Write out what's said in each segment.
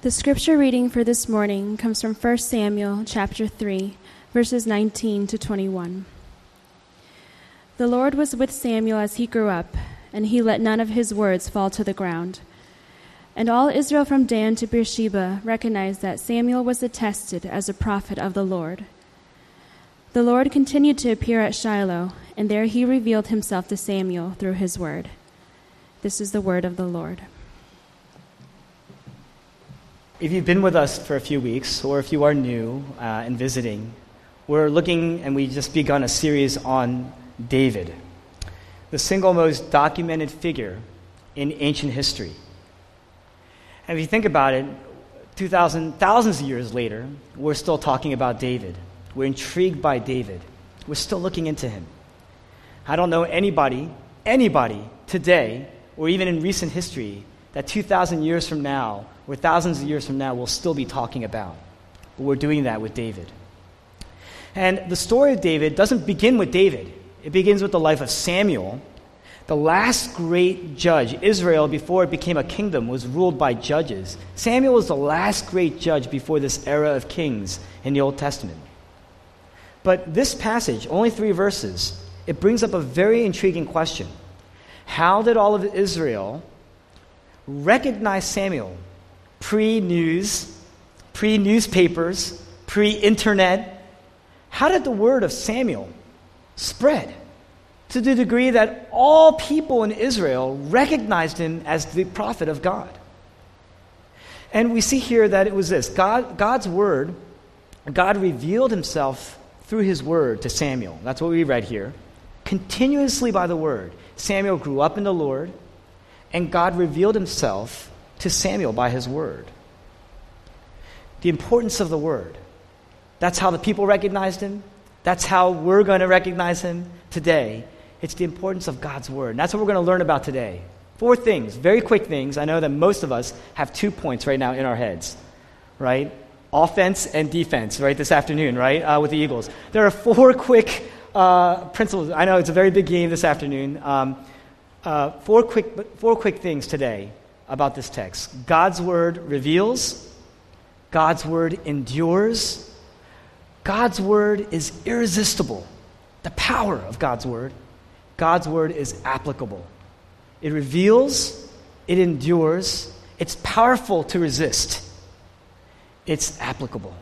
The scripture reading for this morning comes from 1 Samuel chapter 3, verses 19 to 21. The Lord was with Samuel as he grew up, and he let none of his words fall to the ground. And all Israel from Dan to Beersheba recognized that Samuel was attested as a prophet of the Lord. The Lord continued to appear at Shiloh, and there he revealed himself to Samuel through his word. This is the word of the Lord. If you've been with us for a few weeks, or if you are new uh, and visiting, we're looking and we've just begun a series on David, the single most documented figure in ancient history. And if you think about it, 2,000, thousands of years later, we're still talking about David. We're intrigued by David. We're still looking into him. I don't know anybody, anybody today, or even in recent history, that 2,000 years from now or thousands of years from now we'll still be talking about. But we're doing that with David. And the story of David doesn't begin with David, it begins with the life of Samuel. The last great judge, Israel, before it became a kingdom, was ruled by judges. Samuel was the last great judge before this era of kings in the Old Testament. But this passage, only three verses, it brings up a very intriguing question. How did all of Israel recognize Samuel pre news, pre newspapers, pre internet, how did the word of Samuel spread? To the degree that all people in Israel recognized him as the prophet of God. And we see here that it was this God, God's word, God revealed himself through his word to Samuel. That's what we read here. Continuously by the word. Samuel grew up in the Lord, and God revealed himself to Samuel by his word. The importance of the word. That's how the people recognized him. That's how we're going to recognize him today. It's the importance of God's word. And that's what we're going to learn about today. Four things, very quick things. I know that most of us have two points right now in our heads, right? Offense and defense, right, this afternoon, right, uh, with the Eagles. There are four quick uh, principles. I know it's a very big game this afternoon. Um, uh, four, quick, four quick things today about this text God's word reveals, God's word endures, God's word is irresistible. The power of God's word. God's word is applicable. It reveals, it endures, it's powerful to resist, it's applicable.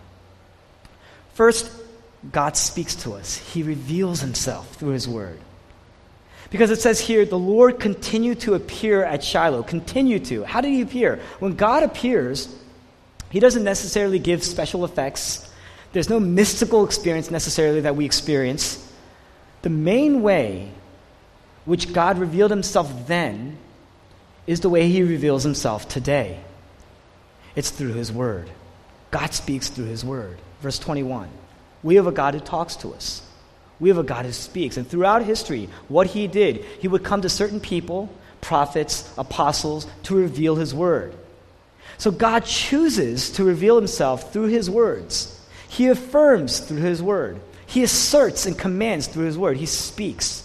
First, God speaks to us, He reveals Himself through His word. Because it says here, the Lord continued to appear at Shiloh. Continue to. How did he appear? When God appears, he doesn't necessarily give special effects. There's no mystical experience necessarily that we experience. The main way which God revealed himself then is the way he reveals himself today. It's through his word. God speaks through his word. Verse 21. We have a God who talks to us. We have a God who speaks. And throughout history, what he did, he would come to certain people, prophets, apostles, to reveal his word. So God chooses to reveal himself through his words. He affirms through his word. He asserts and commands through his word. He speaks.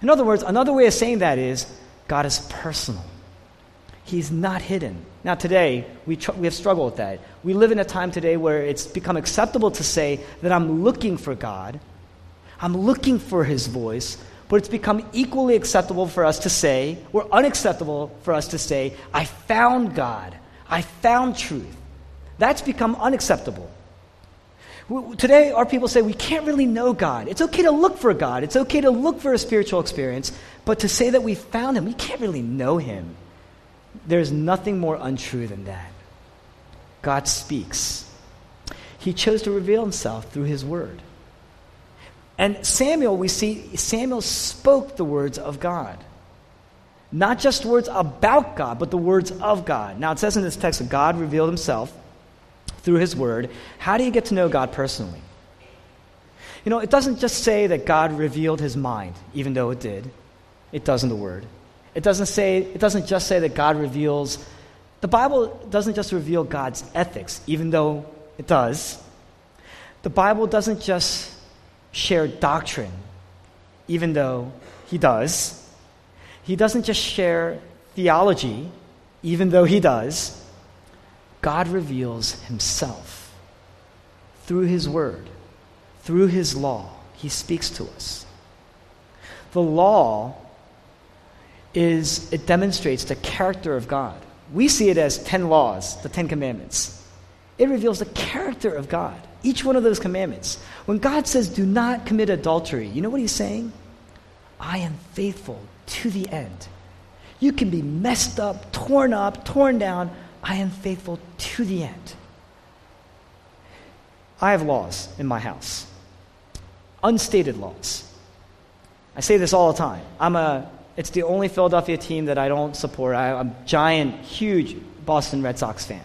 In other words, another way of saying that is God is personal. He's not hidden. Now, today, we, tr- we have struggled with that. We live in a time today where it's become acceptable to say that I'm looking for God I'm looking for his voice, but it's become equally acceptable for us to say, or unacceptable for us to say, I found God. I found truth. That's become unacceptable. Today, our people say we can't really know God. It's okay to look for God. It's okay to look for a spiritual experience, but to say that we found Him, we can't really know Him. There's nothing more untrue than that. God speaks. He chose to reveal Himself through His Word. And Samuel, we see, Samuel spoke the words of God. Not just words about God, but the words of God. Now, it says in this text that God revealed himself through his word. How do you get to know God personally? You know, it doesn't just say that God revealed his mind, even though it did. It does in the word. It doesn't say it doesn't just say that God reveals the Bible doesn't just reveal God's ethics, even though it does. The Bible doesn't just share doctrine, even though he does. He doesn't just share theology, even though he does. God reveals himself through his word, through his law. He speaks to us. The law is, it demonstrates the character of God. We see it as 10 laws, the 10 commandments. It reveals the character of God, each one of those commandments. When God says, do not commit adultery, you know what he's saying? I am faithful to the end. You can be messed up, torn up, torn down. I am faithful to the end. I have laws in my house, unstated laws. I say this all the time. I'm a, it's the only Philadelphia team that I don't support. I, I'm a giant, huge Boston Red Sox fan.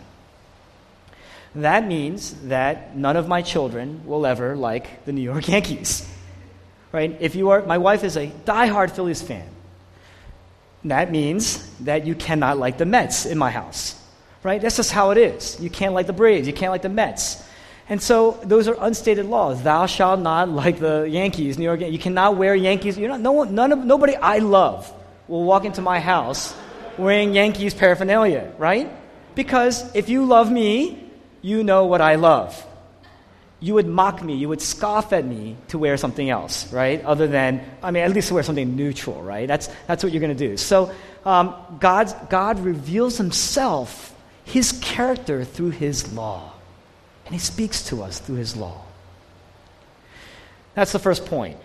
That means that none of my children will ever like the New York Yankees. Right? If you are, my wife is a diehard Phillies fan. That means that you cannot like the Mets in my house. Right? That's just how it is. You can't like the Braves, you can't like the Mets. And so those are unstated laws. Thou shalt not like the Yankees, New York. You cannot wear Yankees. You're not, no one, none of, nobody I love will walk into my house wearing Yankees paraphernalia, right? Because if you love me, you know what I love. You would mock me, you would scoff at me to wear something else, right? Other than, I mean, at least wear something neutral, right? That's, that's what you're going to do. So um, God, God reveals himself, his character, through his law. And he speaks to us through his law. That's the first point.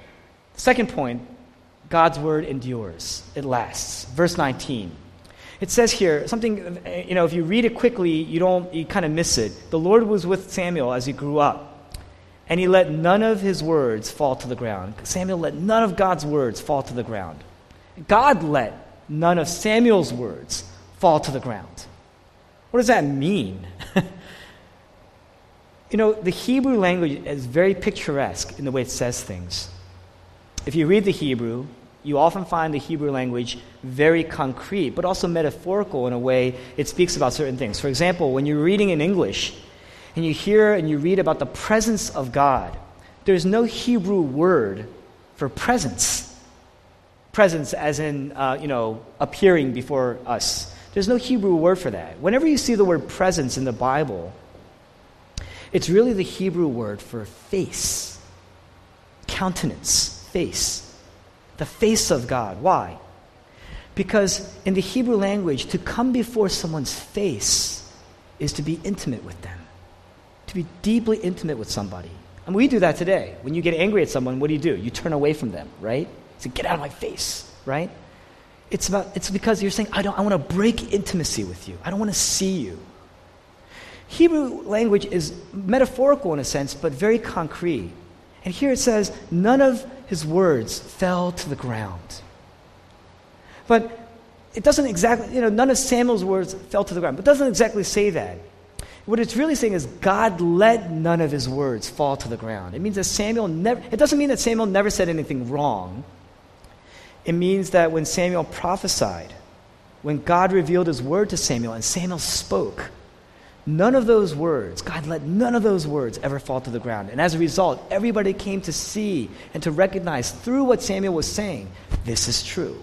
Second point God's word endures, it lasts. Verse 19. It says here something, you know, if you read it quickly, you don't, you kind of miss it. The Lord was with Samuel as he grew up, and he let none of his words fall to the ground. Samuel let none of God's words fall to the ground. God let none of Samuel's words fall to the ground. What does that mean? you know, the Hebrew language is very picturesque in the way it says things. If you read the Hebrew, you often find the Hebrew language very concrete, but also metaphorical in a way it speaks about certain things. For example, when you're reading in English and you hear and you read about the presence of God, there's no Hebrew word for presence. Presence, as in, uh, you know, appearing before us. There's no Hebrew word for that. Whenever you see the word presence in the Bible, it's really the Hebrew word for face, countenance, face the face of God. Why? Because in the Hebrew language, to come before someone's face is to be intimate with them, to be deeply intimate with somebody. And we do that today. When you get angry at someone, what do you do? You turn away from them, right? You say, get out of my face, right? It's, about, it's because you're saying, I, don't, I want to break intimacy with you. I don't want to see you. Hebrew language is metaphorical in a sense, but very concrete. And here it says, none of his words fell to the ground. But it doesn't exactly, you know, none of Samuel's words fell to the ground, but it doesn't exactly say that. What it's really saying is God let none of his words fall to the ground. It means that Samuel never, it doesn't mean that Samuel never said anything wrong. It means that when Samuel prophesied, when God revealed his word to Samuel and Samuel spoke, None of those words, God let none of those words ever fall to the ground. And as a result, everybody came to see and to recognize through what Samuel was saying this is true,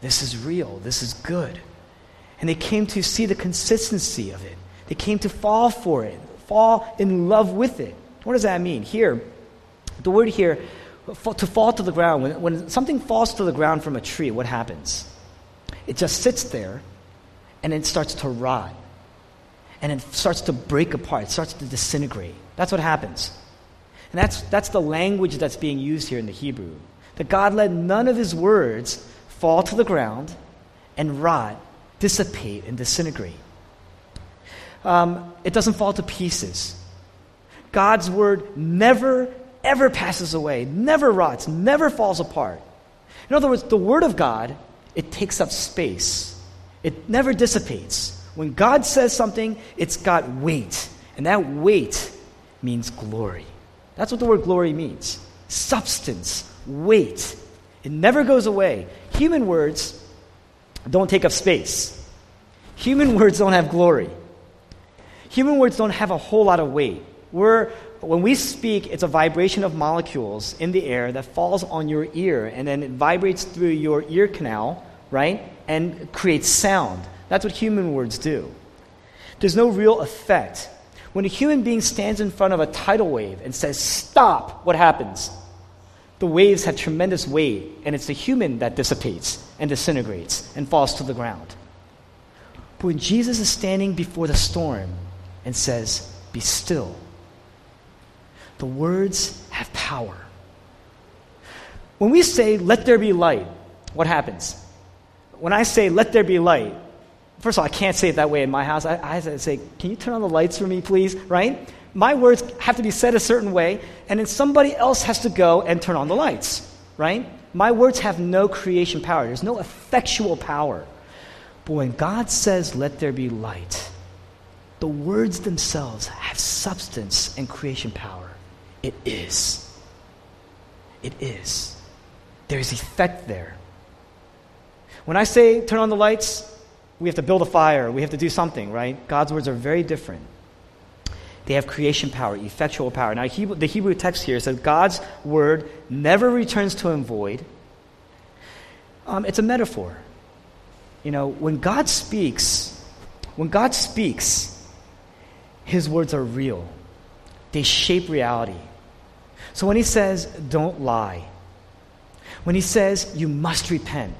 this is real, this is good. And they came to see the consistency of it, they came to fall for it, fall in love with it. What does that mean? Here, the word here, to fall to the ground, when, when something falls to the ground from a tree, what happens? It just sits there and it starts to rot and it starts to break apart, it starts to disintegrate. That's what happens. And that's, that's the language that's being used here in the Hebrew. That God let none of his words fall to the ground and rot, dissipate, and disintegrate. Um, it doesn't fall to pieces. God's word never, ever passes away, never rots, never falls apart. In other words, the word of God, it takes up space, it never dissipates. When God says something, it's got weight. And that weight means glory. That's what the word glory means substance, weight. It never goes away. Human words don't take up space, human words don't have glory. Human words don't have a whole lot of weight. We're, when we speak, it's a vibration of molecules in the air that falls on your ear and then it vibrates through your ear canal, right? And creates sound. That's what human words do. There's no real effect. When a human being stands in front of a tidal wave and says, Stop, what happens? The waves have tremendous weight, and it's the human that dissipates and disintegrates and falls to the ground. But when Jesus is standing before the storm and says, Be still, the words have power. When we say, Let there be light, what happens? When I say, Let there be light, first of all, I can't say it that way in my house. I, I have to say, Can you turn on the lights for me, please? Right? My words have to be said a certain way, and then somebody else has to go and turn on the lights. Right? My words have no creation power, there's no effectual power. But when God says, Let there be light, the words themselves have substance and creation power. It is. It is. There's effect there. When I say turn on the lights, we have to build a fire, we have to do something, right? God's words are very different. They have creation power, effectual power. Now, Hebrew, the Hebrew text here says God's word never returns to him void. Um, it's a metaphor. You know, when God speaks, when God speaks, his words are real. They shape reality. So when he says, don't lie, when he says, you must repent,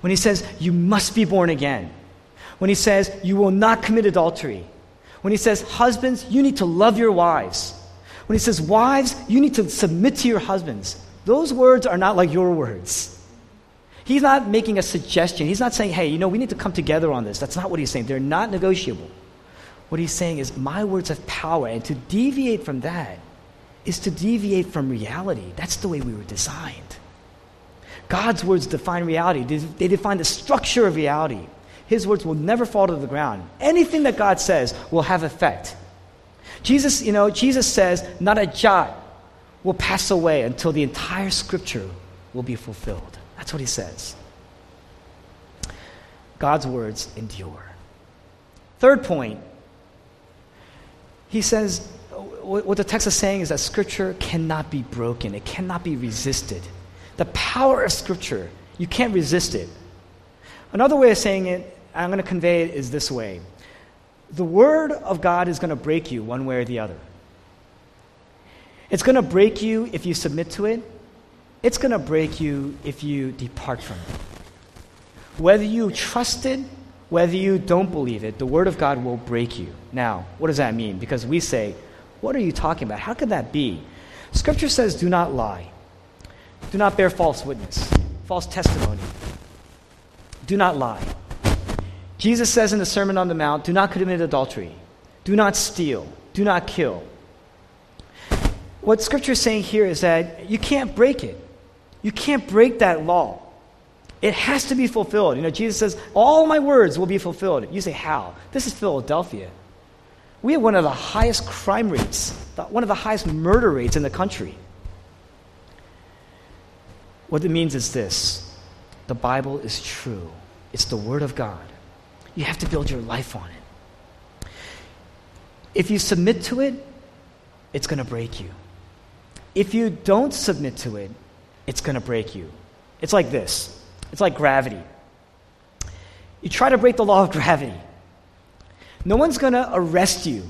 when he says, you must be born again, when he says, you will not commit adultery, when he says, husbands, you need to love your wives, when he says, wives, you need to submit to your husbands, those words are not like your words. He's not making a suggestion. He's not saying, hey, you know, we need to come together on this. That's not what he's saying. They're not negotiable. What he's saying is, my words have power, and to deviate from that is to deviate from reality. That's the way we were designed. God's words define reality, they define the structure of reality. His words will never fall to the ground. Anything that God says will have effect. Jesus, you know, Jesus says, not a jot will pass away until the entire scripture will be fulfilled. That's what he says. God's words endure. Third point, he says, what the text is saying is that Scripture cannot be broken, it cannot be resisted. The power of Scripture, you can't resist it. Another way of saying it, I'm going to convey it, is this way The Word of God is going to break you one way or the other. It's going to break you if you submit to it, it's going to break you if you depart from it. Whether you trust it, whether you don't believe it, the Word of God will break you. Now, what does that mean? Because we say, what are you talking about? How could that be? Scripture says, do not lie, do not bear false witness, false testimony. Do not lie. Jesus says in the Sermon on the Mount, do not commit adultery, do not steal, do not kill. What Scripture is saying here is that you can't break it. You can't break that law. It has to be fulfilled. You know, Jesus says, All my words will be fulfilled. You say, How? This is Philadelphia. We have one of the highest crime rates, one of the highest murder rates in the country. What it means is this the Bible is true, it's the Word of God. You have to build your life on it. If you submit to it, it's going to break you. If you don't submit to it, it's going to break you. It's like this it's like gravity. You try to break the law of gravity. No one's going to arrest you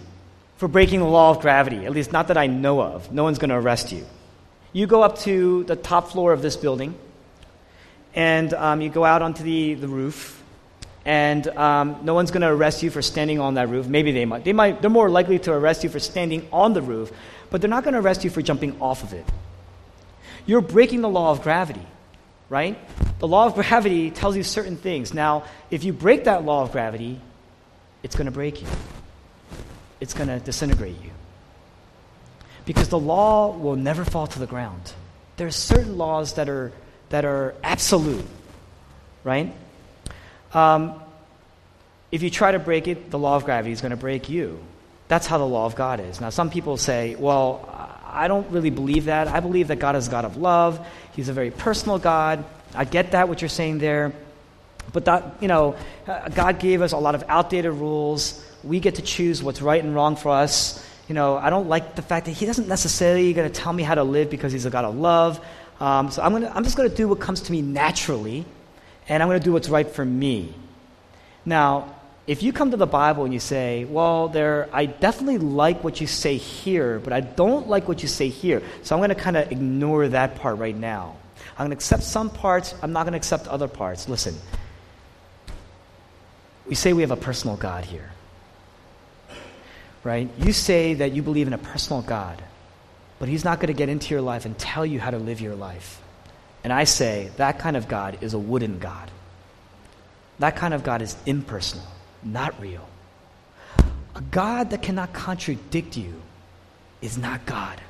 for breaking the law of gravity, at least not that I know of. No one's going to arrest you. You go up to the top floor of this building, and um, you go out onto the, the roof, and um, no one's going to arrest you for standing on that roof. Maybe they might. They might. They're more likely to arrest you for standing on the roof, but they're not going to arrest you for jumping off of it. You're breaking the law of gravity, right? The law of gravity tells you certain things. Now, if you break that law of gravity, it's going to break you, it's going to disintegrate you. Because the law will never fall to the ground. There are certain laws that are, that are absolute, right? Um, if you try to break it, the law of gravity is going to break you. That's how the law of God is. Now, some people say, well, I don't really believe that. I believe that God is a God of love. He's a very personal God. I get that, what you're saying there. But that, you know, uh, God gave us a lot of outdated rules. We get to choose what's right and wrong for us. You know, I don't like the fact that He doesn't necessarily going to tell me how to live because He's a God of love. Um, so I'm, gonna, I'm just going to do what comes to me naturally, and I'm going to do what's right for me. Now, if you come to the Bible and you say, well, there, I definitely like what you say here, but I don't like what you say here, so I'm going to kind of ignore that part right now. I'm going to accept some parts, I'm not going to accept other parts. Listen, we say we have a personal God here, right? You say that you believe in a personal God, but He's not going to get into your life and tell you how to live your life. And I say that kind of God is a wooden God. That kind of God is impersonal not real. A God that cannot contradict you is not God.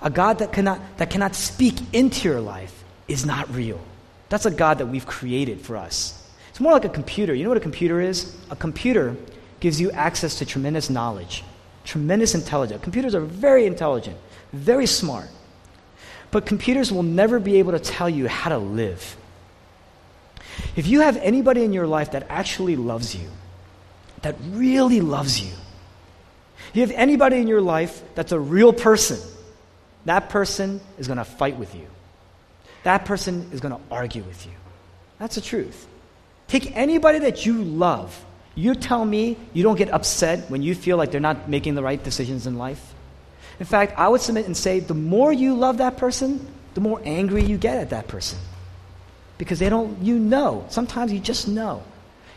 A God that cannot, that cannot speak into your life is not real. That's a God that we've created for us. It's more like a computer. You know what a computer is? A computer gives you access to tremendous knowledge, tremendous intelligence. Computers are very intelligent, very smart. But computers will never be able to tell you how to live. If you have anybody in your life that actually loves you, that really loves you, you have anybody in your life that's a real person, that person is going to fight with you. That person is going to argue with you. That's the truth. Take anybody that you love. You tell me you don't get upset when you feel like they're not making the right decisions in life. In fact, I would submit and say the more you love that person, the more angry you get at that person because they don't, you know. Sometimes you just know.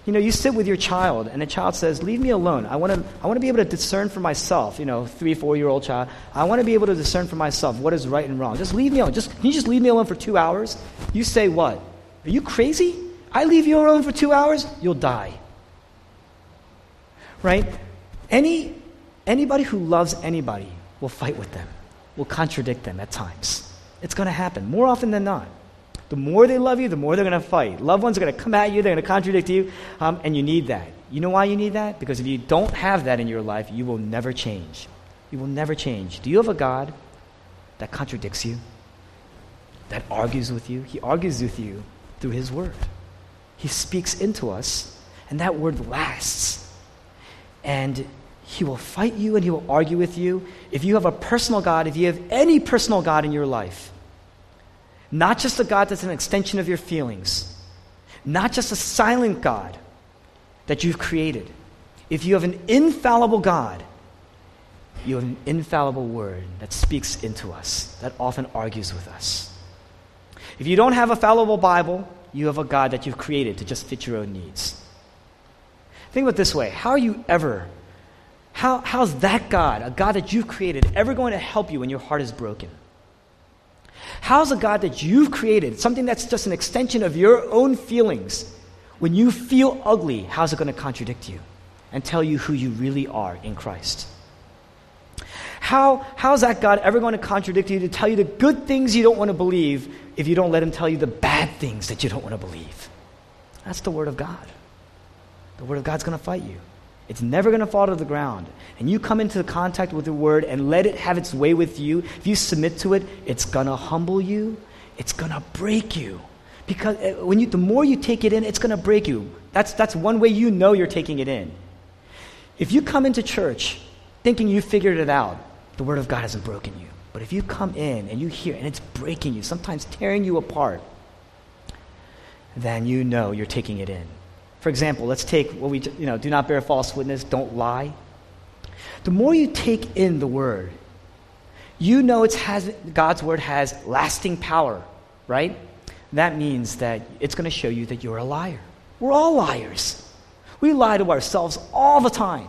You know, you sit with your child and the child says, Leave me alone. I want to I want to be able to discern for myself, you know, three, four year old child. I want to be able to discern for myself what is right and wrong. Just leave me alone. Just, can you just leave me alone for two hours? You say, What? Are you crazy? I leave you alone for two hours? You'll die. Right? Any, anybody who loves anybody will fight with them, will contradict them at times. It's going to happen more often than not. The more they love you, the more they're going to fight. Loved ones are going to come at you, they're going to contradict you, um, and you need that. You know why you need that? Because if you don't have that in your life, you will never change. You will never change. Do you have a God that contradicts you? That argues with you? He argues with you through His Word. He speaks into us, and that Word lasts. And He will fight you and He will argue with you. If you have a personal God, if you have any personal God in your life, not just a God that's an extension of your feelings, not just a silent God that you've created. If you have an infallible God, you have an infallible word that speaks into us, that often argues with us. If you don't have a fallible Bible, you have a God that you've created to just fit your own needs. Think about it this way how are you ever, how, how's that God, a God that you've created, ever going to help you when your heart is broken? How's a God that you've created, something that's just an extension of your own feelings, when you feel ugly, how's it going to contradict you and tell you who you really are in Christ? How, how's that God ever going to contradict you to tell you the good things you don't want to believe if you don't let Him tell you the bad things that you don't want to believe? That's the Word of God. The Word of God's going to fight you. It's never going to fall to the ground. And you come into contact with the word and let it have its way with you. If you submit to it, it's going to humble you. It's going to break you. Because uh, when you, the more you take it in, it's going to break you. That's, that's one way you know you're taking it in. If you come into church thinking you figured it out, the word of God hasn't broken you. But if you come in and you hear and it's breaking you, sometimes tearing you apart, then you know you're taking it in. For example, let's take what we, you know, do not bear false witness, don't lie. The more you take in the word, you know it's has, God's word has lasting power, right? That means that it's going to show you that you're a liar. We're all liars. We lie to ourselves all the time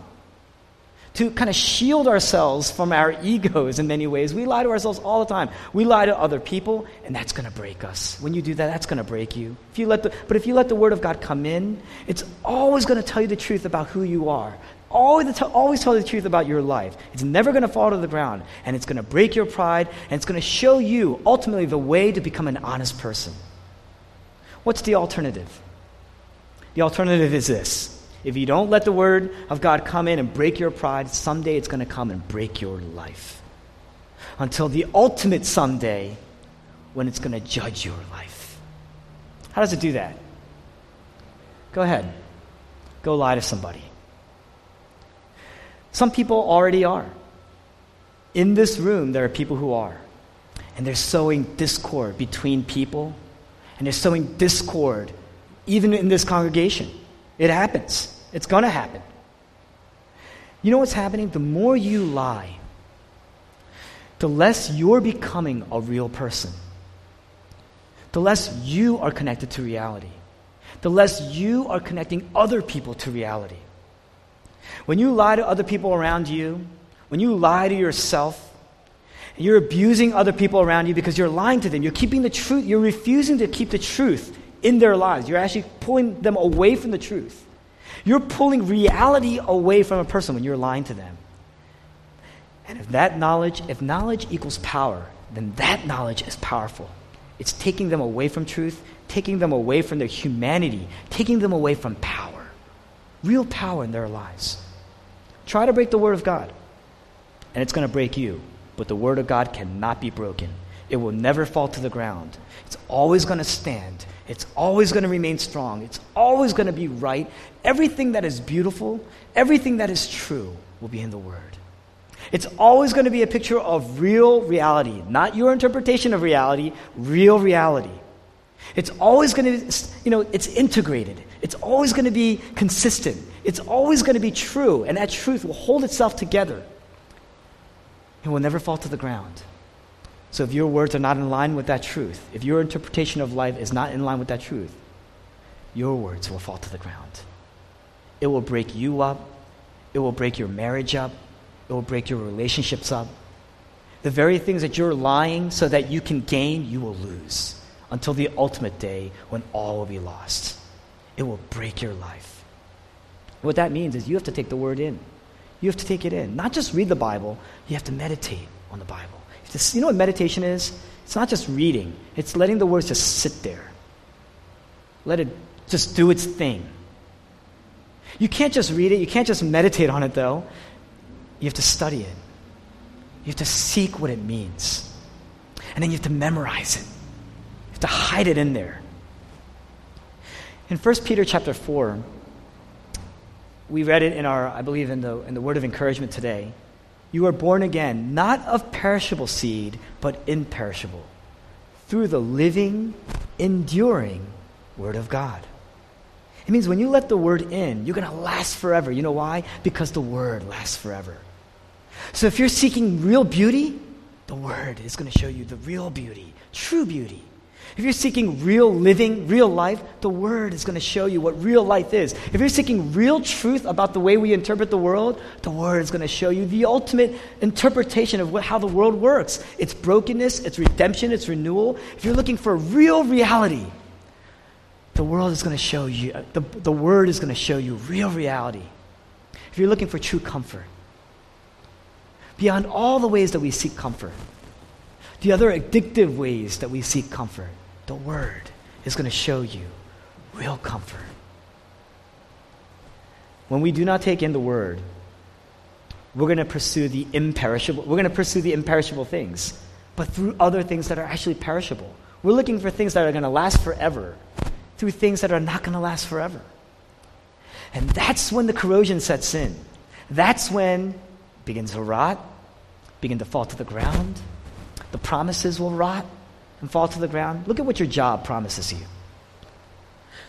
to kind of shield ourselves from our egos in many ways. We lie to ourselves all the time. We lie to other people, and that's going to break us. When you do that, that's going to break you. If you let the, but if you let the Word of God come in, it's always going to tell you the truth about who you are. Always, always tell the truth about your life. It's never going to fall to the ground, and it's going to break your pride, and it's going to show you ultimately the way to become an honest person. What's the alternative? The alternative is this if you don't let the word of God come in and break your pride, someday it's going to come and break your life. Until the ultimate someday when it's going to judge your life. How does it do that? Go ahead. Go lie to somebody. Some people already are. In this room, there are people who are. And they're sowing discord between people, and they're sowing discord even in this congregation. It happens. It's going to happen. You know what's happening? The more you lie, the less you're becoming a real person. The less you are connected to reality. The less you are connecting other people to reality. When you lie to other people around you, when you lie to yourself, you're abusing other people around you because you're lying to them. You're keeping the truth. You're refusing to keep the truth in their lives. You're actually pulling them away from the truth. You're pulling reality away from a person when you're lying to them. And if that knowledge, if knowledge equals power, then that knowledge is powerful. It's taking them away from truth, taking them away from their humanity, taking them away from power. Real power in their lives. Try to break the Word of God, and it's going to break you. But the Word of God cannot be broken, it will never fall to the ground. It's always going to stand, it's always going to remain strong, it's always going to be right. Everything that is beautiful, everything that is true will be in the Word. It's always going to be a picture of real reality, not your interpretation of reality, real reality. It's always going to, you know, it's integrated. It's always going to be consistent. It's always going to be true, and that truth will hold itself together. It will never fall to the ground. So if your words are not in line with that truth, if your interpretation of life is not in line with that truth, your words will fall to the ground. It will break you up. It will break your marriage up. It will break your relationships up. The very things that you're lying so that you can gain, you will lose until the ultimate day when all will be lost. It will break your life. What that means is you have to take the word in. You have to take it in. Not just read the Bible, you have to meditate on the Bible. You know what meditation is? It's not just reading, it's letting the words just sit there. Let it just do its thing. You can't just read it, you can't just meditate on it, though. You have to study it. You have to seek what it means. And then you have to memorize it. You have to hide it in there. In 1 Peter chapter 4, we read it in our, I believe, in the, in the word of encouragement today. You are born again, not of perishable seed, but imperishable, through the living, enduring word of God. It means when you let the word in, you're going to last forever. You know why? Because the word lasts forever. So if you're seeking real beauty, the Word is going to show you the real beauty, true beauty. If you're seeking real living, real life, the Word is going to show you what real life is. If you're seeking real truth about the way we interpret the world, the Word is going to show you the ultimate interpretation of what, how the world works its brokenness, its redemption, its renewal. If you're looking for real reality, the world is going to show you, uh, the, the Word is going to show you real reality. If you're looking for true comfort, beyond all the ways that we seek comfort, the other addictive ways that we seek comfort, the Word is going to show you real comfort. When we do not take in the Word, we're going to pursue the imperishable. We're going to pursue the imperishable things, but through other things that are actually perishable. We're looking for things that are going to last forever, through things that are not going to last forever. And that's when the corrosion sets in. That's when it begins to rot, begin to fall to the ground. The promises will rot and fall to the ground. Look at what your job promises you.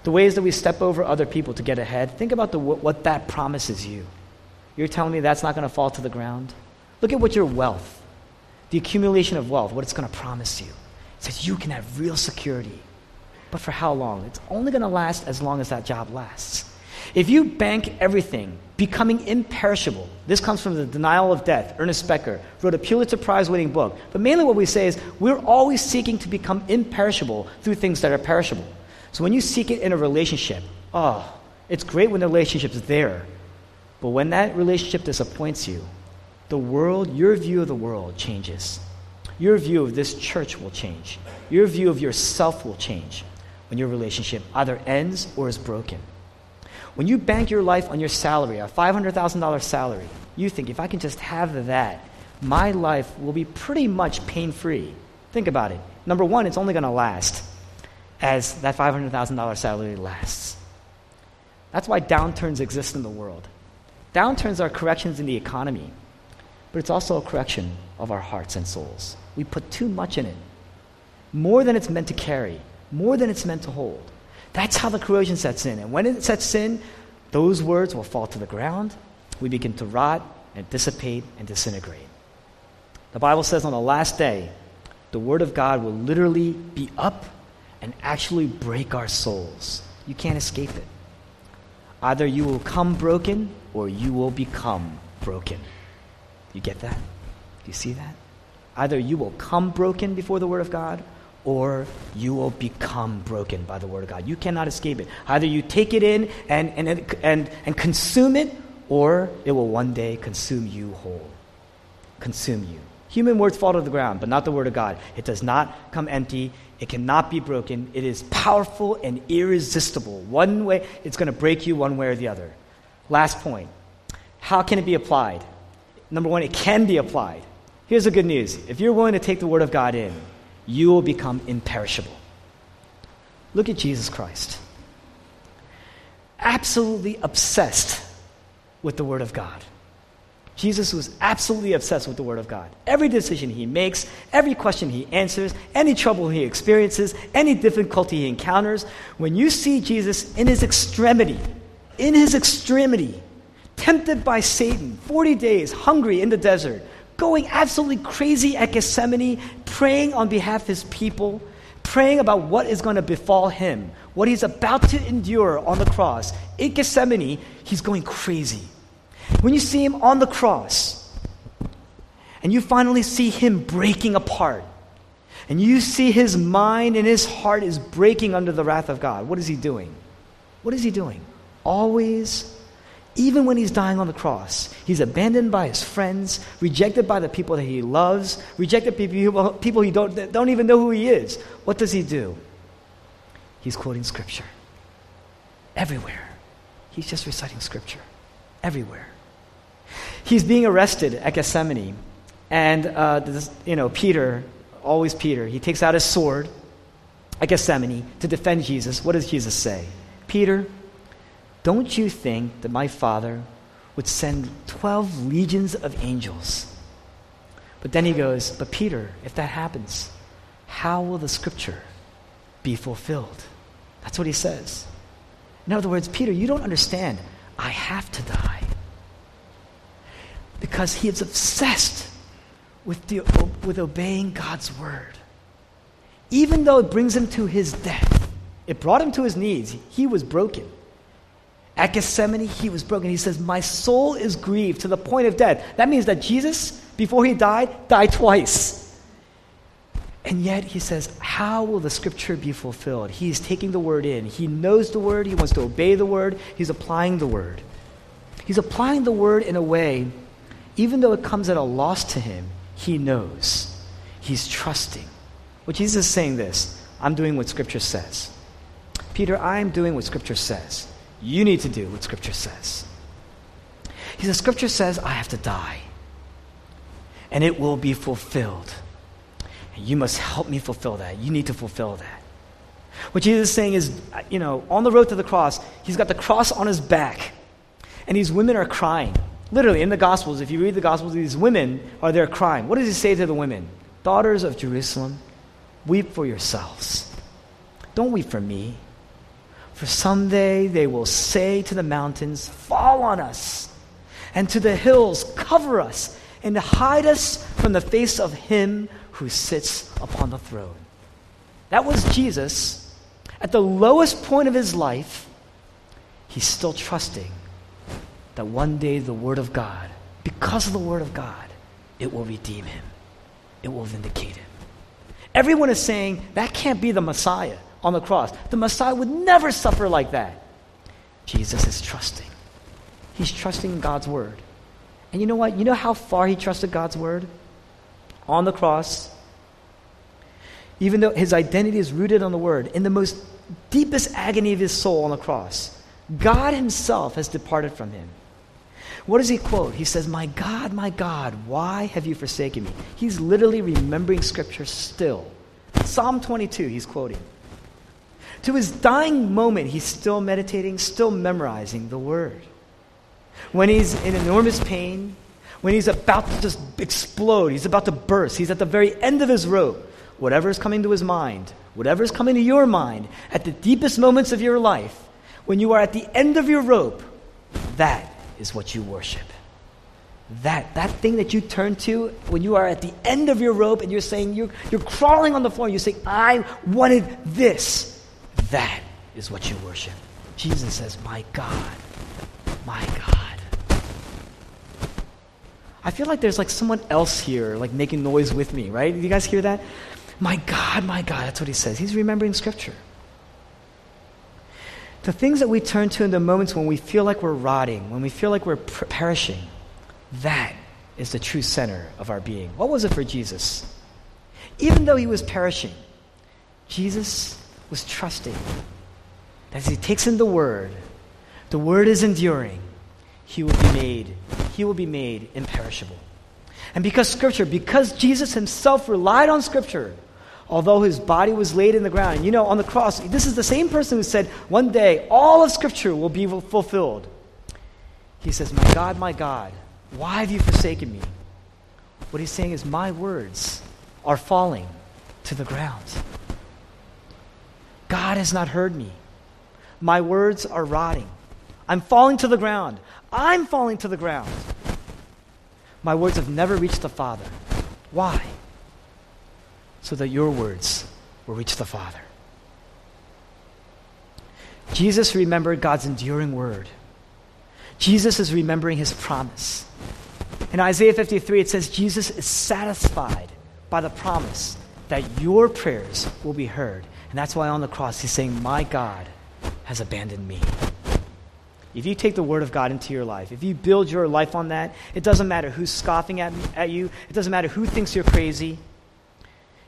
The ways that we step over other people to get ahead, think about the, what that promises you. You're telling me that's not going to fall to the ground? Look at what your wealth, the accumulation of wealth, what it's going to promise you. It says you can have real security. But for how long? It's only going to last as long as that job lasts. If you bank everything, becoming imperishable, this comes from the Denial of Death. Ernest Becker wrote a Pulitzer Prize winning book. But mainly what we say is we're always seeking to become imperishable through things that are perishable. So when you seek it in a relationship, oh, it's great when the relationship's there. But when that relationship disappoints you, the world, your view of the world changes. Your view of this church will change. Your view of yourself will change when your relationship either ends or is broken. When you bank your life on your salary, a $500,000 salary, you think if I can just have that, my life will be pretty much pain free. Think about it. Number one, it's only going to last as that $500,000 salary lasts. That's why downturns exist in the world. Downturns are corrections in the economy, but it's also a correction of our hearts and souls. We put too much in it, more than it's meant to carry, more than it's meant to hold. That's how the corrosion sets in. And when it sets in, those words will fall to the ground. We begin to rot and dissipate and disintegrate. The Bible says on the last day, the Word of God will literally be up and actually break our souls. You can't escape it. Either you will come broken or you will become broken. You get that? Do you see that? Either you will come broken before the Word of God or you will become broken by the Word of God. You cannot escape it. Either you take it in and, and, and, and consume it or it will one day consume you whole. Consume you. Human words fall to the ground, but not the Word of God. It does not come empty. It cannot be broken. It is powerful and irresistible. One way, it's going to break you one way or the other. Last point. How can it be applied? Number one, it can be applied. Here's the good news if you're willing to take the Word of God in, you will become imperishable. Look at Jesus Christ. Absolutely obsessed with the Word of God. Jesus was absolutely obsessed with the Word of God. Every decision he makes, every question he answers, any trouble he experiences, any difficulty he encounters, when you see Jesus in his extremity, in his extremity, tempted by Satan, 40 days, hungry in the desert, going absolutely crazy at Gethsemane, praying on behalf of his people, praying about what is going to befall him, what he's about to endure on the cross. In Gethsemane, he's going crazy. When you see him on the cross, and you finally see him breaking apart, and you see his mind and his heart is breaking under the wrath of God, what is he doing? What is he doing? Always, even when he's dying on the cross, he's abandoned by his friends, rejected by the people that he loves, rejected by people, people who don't, don't even know who he is. What does he do? He's quoting scripture. Everywhere. He's just reciting scripture. Everywhere he's being arrested at Gethsemane. And, uh, this, you know, Peter, always Peter, he takes out his sword at Gethsemane to defend Jesus. What does Jesus say? Peter, don't you think that my Father would send 12 legions of angels? But then he goes, But Peter, if that happens, how will the scripture be fulfilled? That's what he says. In other words, Peter, you don't understand. I have to die because he is obsessed with, the, with obeying God's word. Even though it brings him to his death, it brought him to his knees. He was broken. At Gethsemane, he was broken. He says, My soul is grieved to the point of death. That means that Jesus, before he died, died twice. And yet he says, How will the scripture be fulfilled? He's taking the word in. He knows the word. He wants to obey the word. He's applying the word. He's applying the word in a way even though it comes at a loss to him, he knows. He's trusting. Well, Jesus is saying this I'm doing what Scripture says. Peter, I'm doing what Scripture says. You need to do what Scripture says. He says, Scripture says I have to die, and it will be fulfilled. And you must help me fulfill that. You need to fulfill that. What Jesus is saying is, you know, on the road to the cross, he's got the cross on his back, and these women are crying. Literally, in the Gospels, if you read the Gospels, these women are there crying. What does he say to the women? Daughters of Jerusalem, weep for yourselves. Don't weep for me. For someday they will say to the mountains, Fall on us, and to the hills, Cover us, and hide us from the face of him who sits upon the throne. That was Jesus. At the lowest point of his life, he's still trusting that one day the Word of God, because of the Word of God, it will redeem him, it will vindicate him. Everyone is saying that can't be the Messiah on the cross. The Messiah would never suffer like that. Jesus is trusting. He's trusting God's Word. And you know what? You know how far he trusted God's Word? On the cross. Even though his identity is rooted on the Word, in the most deepest agony of his soul on the cross, God himself has departed from him. What does he quote? He says, My God, my God, why have you forsaken me? He's literally remembering scripture still. Psalm 22, he's quoting. To his dying moment, he's still meditating, still memorizing the word. When he's in enormous pain, when he's about to just explode, he's about to burst, he's at the very end of his rope, whatever is coming to his mind, whatever is coming to your mind, at the deepest moments of your life, when you are at the end of your rope, that is what you worship. That, that thing that you turn to when you are at the end of your rope and you're saying, you're, you're crawling on the floor and you're saying, I wanted this. That is what you worship. Jesus says, My God, my God. I feel like there's like someone else here, like making noise with me, right? You guys hear that? My God, my God. That's what he says. He's remembering Scripture. The things that we turn to in the moments when we feel like we're rotting, when we feel like we're per- perishing, that is the true center of our being. What was it for Jesus? Even though he was perishing, Jesus was trusting that as he takes in the word, the word is enduring, he will be made, he will be made imperishable. And because scripture, because Jesus himself relied on scripture, although his body was laid in the ground, you know, on the cross, this is the same person who said, One day all of scripture will be fulfilled. He says, My God, my God, why have you forsaken me? What he's saying is, My words are falling to the ground. God has not heard me. My words are rotting. I'm falling to the ground. I'm falling to the ground. My words have never reached the Father. Why? So that your words will reach the Father. Jesus remembered God's enduring word. Jesus is remembering his promise. In Isaiah 53, it says, Jesus is satisfied by the promise that your prayers will be heard. And that's why on the cross he's saying, My God has abandoned me. If you take the Word of God into your life, if you build your life on that, it doesn't matter who's scoffing at, at you, it doesn't matter who thinks you're crazy.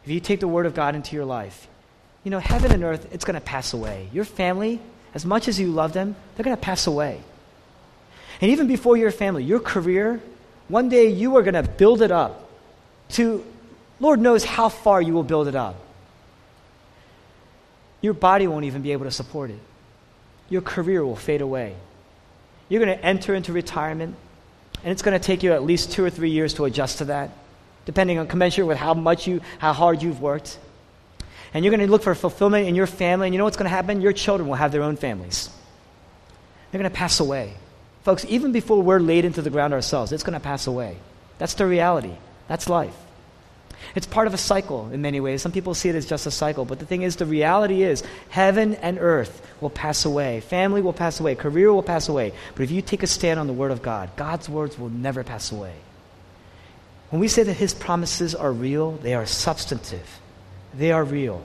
If you take the Word of God into your life, you know, heaven and earth, it's going to pass away. Your family, as much as you love them, they're going to pass away. And even before your family, your career, one day you are going to build it up to, Lord knows how far you will build it up. Your body won't even be able to support it. Your career will fade away. You're going to enter into retirement, and it's going to take you at least two or three years to adjust to that, depending on commensurate with how much you, how hard you've worked. And you're going to look for fulfillment in your family, and you know what's going to happen? Your children will have their own families. They're going to pass away. Folks, even before we're laid into the ground ourselves, it's going to pass away. That's the reality. That's life. It's part of a cycle in many ways. Some people see it as just a cycle, but the thing is, the reality is, heaven and earth will pass away. Family will pass away. Career will pass away. But if you take a stand on the Word of God, God's words will never pass away. When we say that His promises are real, they are substantive, they are real.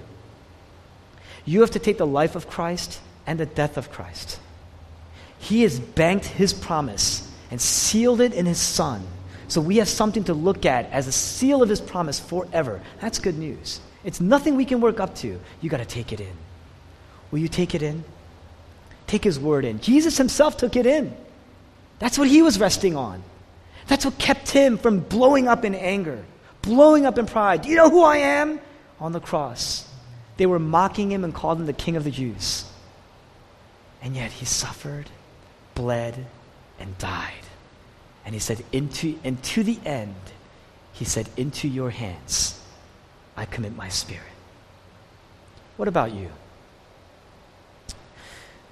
You have to take the life of Christ and the death of Christ. He has banked His promise and sealed it in His Son so we have something to look at as a seal of his promise forever. That's good news. It's nothing we can work up to. You got to take it in. Will you take it in? Take his word in. Jesus himself took it in. That's what he was resting on. That's what kept him from blowing up in anger, blowing up in pride. Do you know who I am? On the cross. They were mocking him and called him the king of the Jews. And yet he suffered, bled, and died. And he said, into, and to the end, he said, Into your hands I commit my spirit. What about you?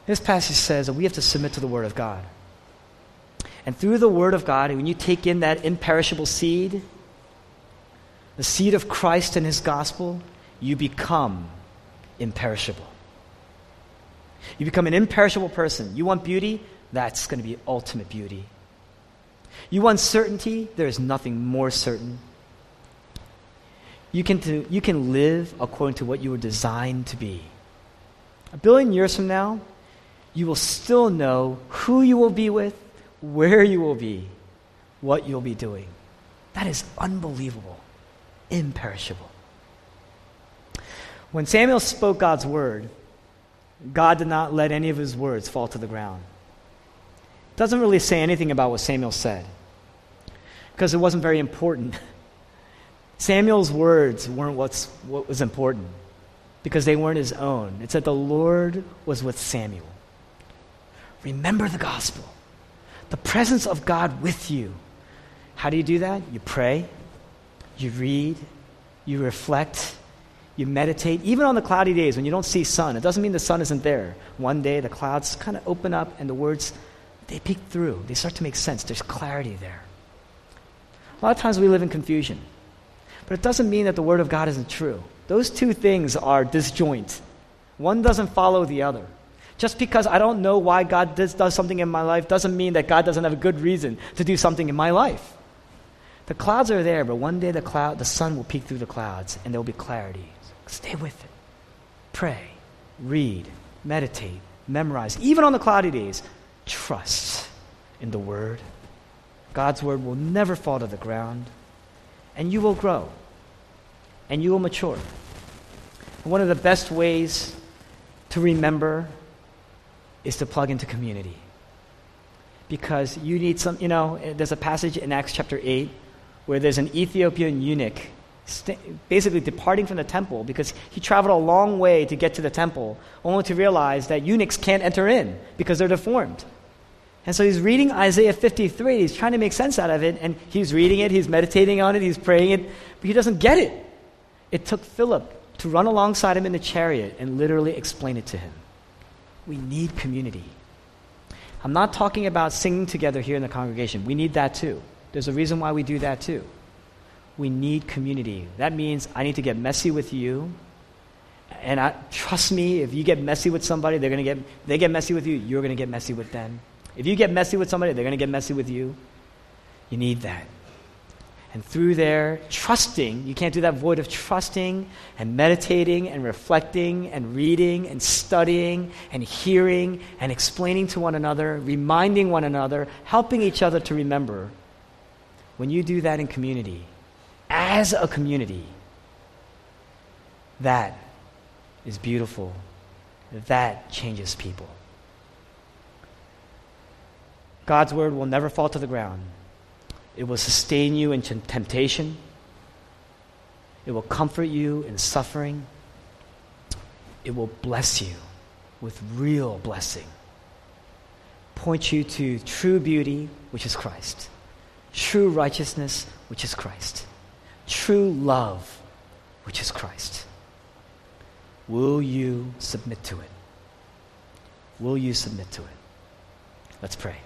This passage says that we have to submit to the Word of God. And through the Word of God, when you take in that imperishable seed, the seed of Christ and His gospel, you become imperishable. You become an imperishable person. You want beauty? That's going to be ultimate beauty. You want certainty? There is nothing more certain. You can, you can live according to what you were designed to be. A billion years from now, you will still know who you will be with, where you will be, what you'll be doing. That is unbelievable, imperishable. When Samuel spoke God's word, God did not let any of his words fall to the ground It doesn't really say anything about what Samuel said because it wasn't very important. Samuel's words weren't what's, what was important because they weren't his own. It said the Lord was with Samuel. Remember the gospel, the presence of God with you. How do you do that? You pray, you read, you reflect, you meditate. Even on the cloudy days when you don't see sun, it doesn't mean the sun isn't there. One day the clouds kind of open up and the words they peek through. They start to make sense. There's clarity there. A lot of times we live in confusion. But it doesn't mean that the Word of God isn't true. Those two things are disjoint. One doesn't follow the other. Just because I don't know why God does, does something in my life doesn't mean that God doesn't have a good reason to do something in my life. The clouds are there, but one day the cloud, the sun will peek through the clouds and there will be clarity. Stay with it. Pray, read, meditate, memorize. Even on the cloudy days, trust in the Word. God's Word will never fall to the ground, and you will grow, and you will mature. One of the best ways to remember is to plug into community. Because you need some, you know, there's a passage in Acts chapter 8 where there's an Ethiopian eunuch st- basically departing from the temple because he traveled a long way to get to the temple, only to realize that eunuchs can't enter in because they're deformed. And so he's reading Isaiah 53. He's trying to make sense out of it, and he's reading it, he's meditating on it, he's praying it, but he doesn't get it. It took Philip to run alongside him in the chariot and literally explain it to him. We need community. I'm not talking about singing together here in the congregation. We need that too. There's a reason why we do that too. We need community. That means I need to get messy with you. And I, trust me, if you get messy with somebody, they're to get, they get messy with you, you're going to get messy with them. If you get messy with somebody, they're going to get messy with you. You need that. And through there, trusting, you can't do that void of trusting and meditating and reflecting and reading and studying and hearing and explaining to one another, reminding one another, helping each other to remember. When you do that in community, as a community, that is beautiful. That changes people. God's word will never fall to the ground. It will sustain you in temptation. It will comfort you in suffering. It will bless you with real blessing. Point you to true beauty, which is Christ, true righteousness, which is Christ, true love, which is Christ. Will you submit to it? Will you submit to it? Let's pray.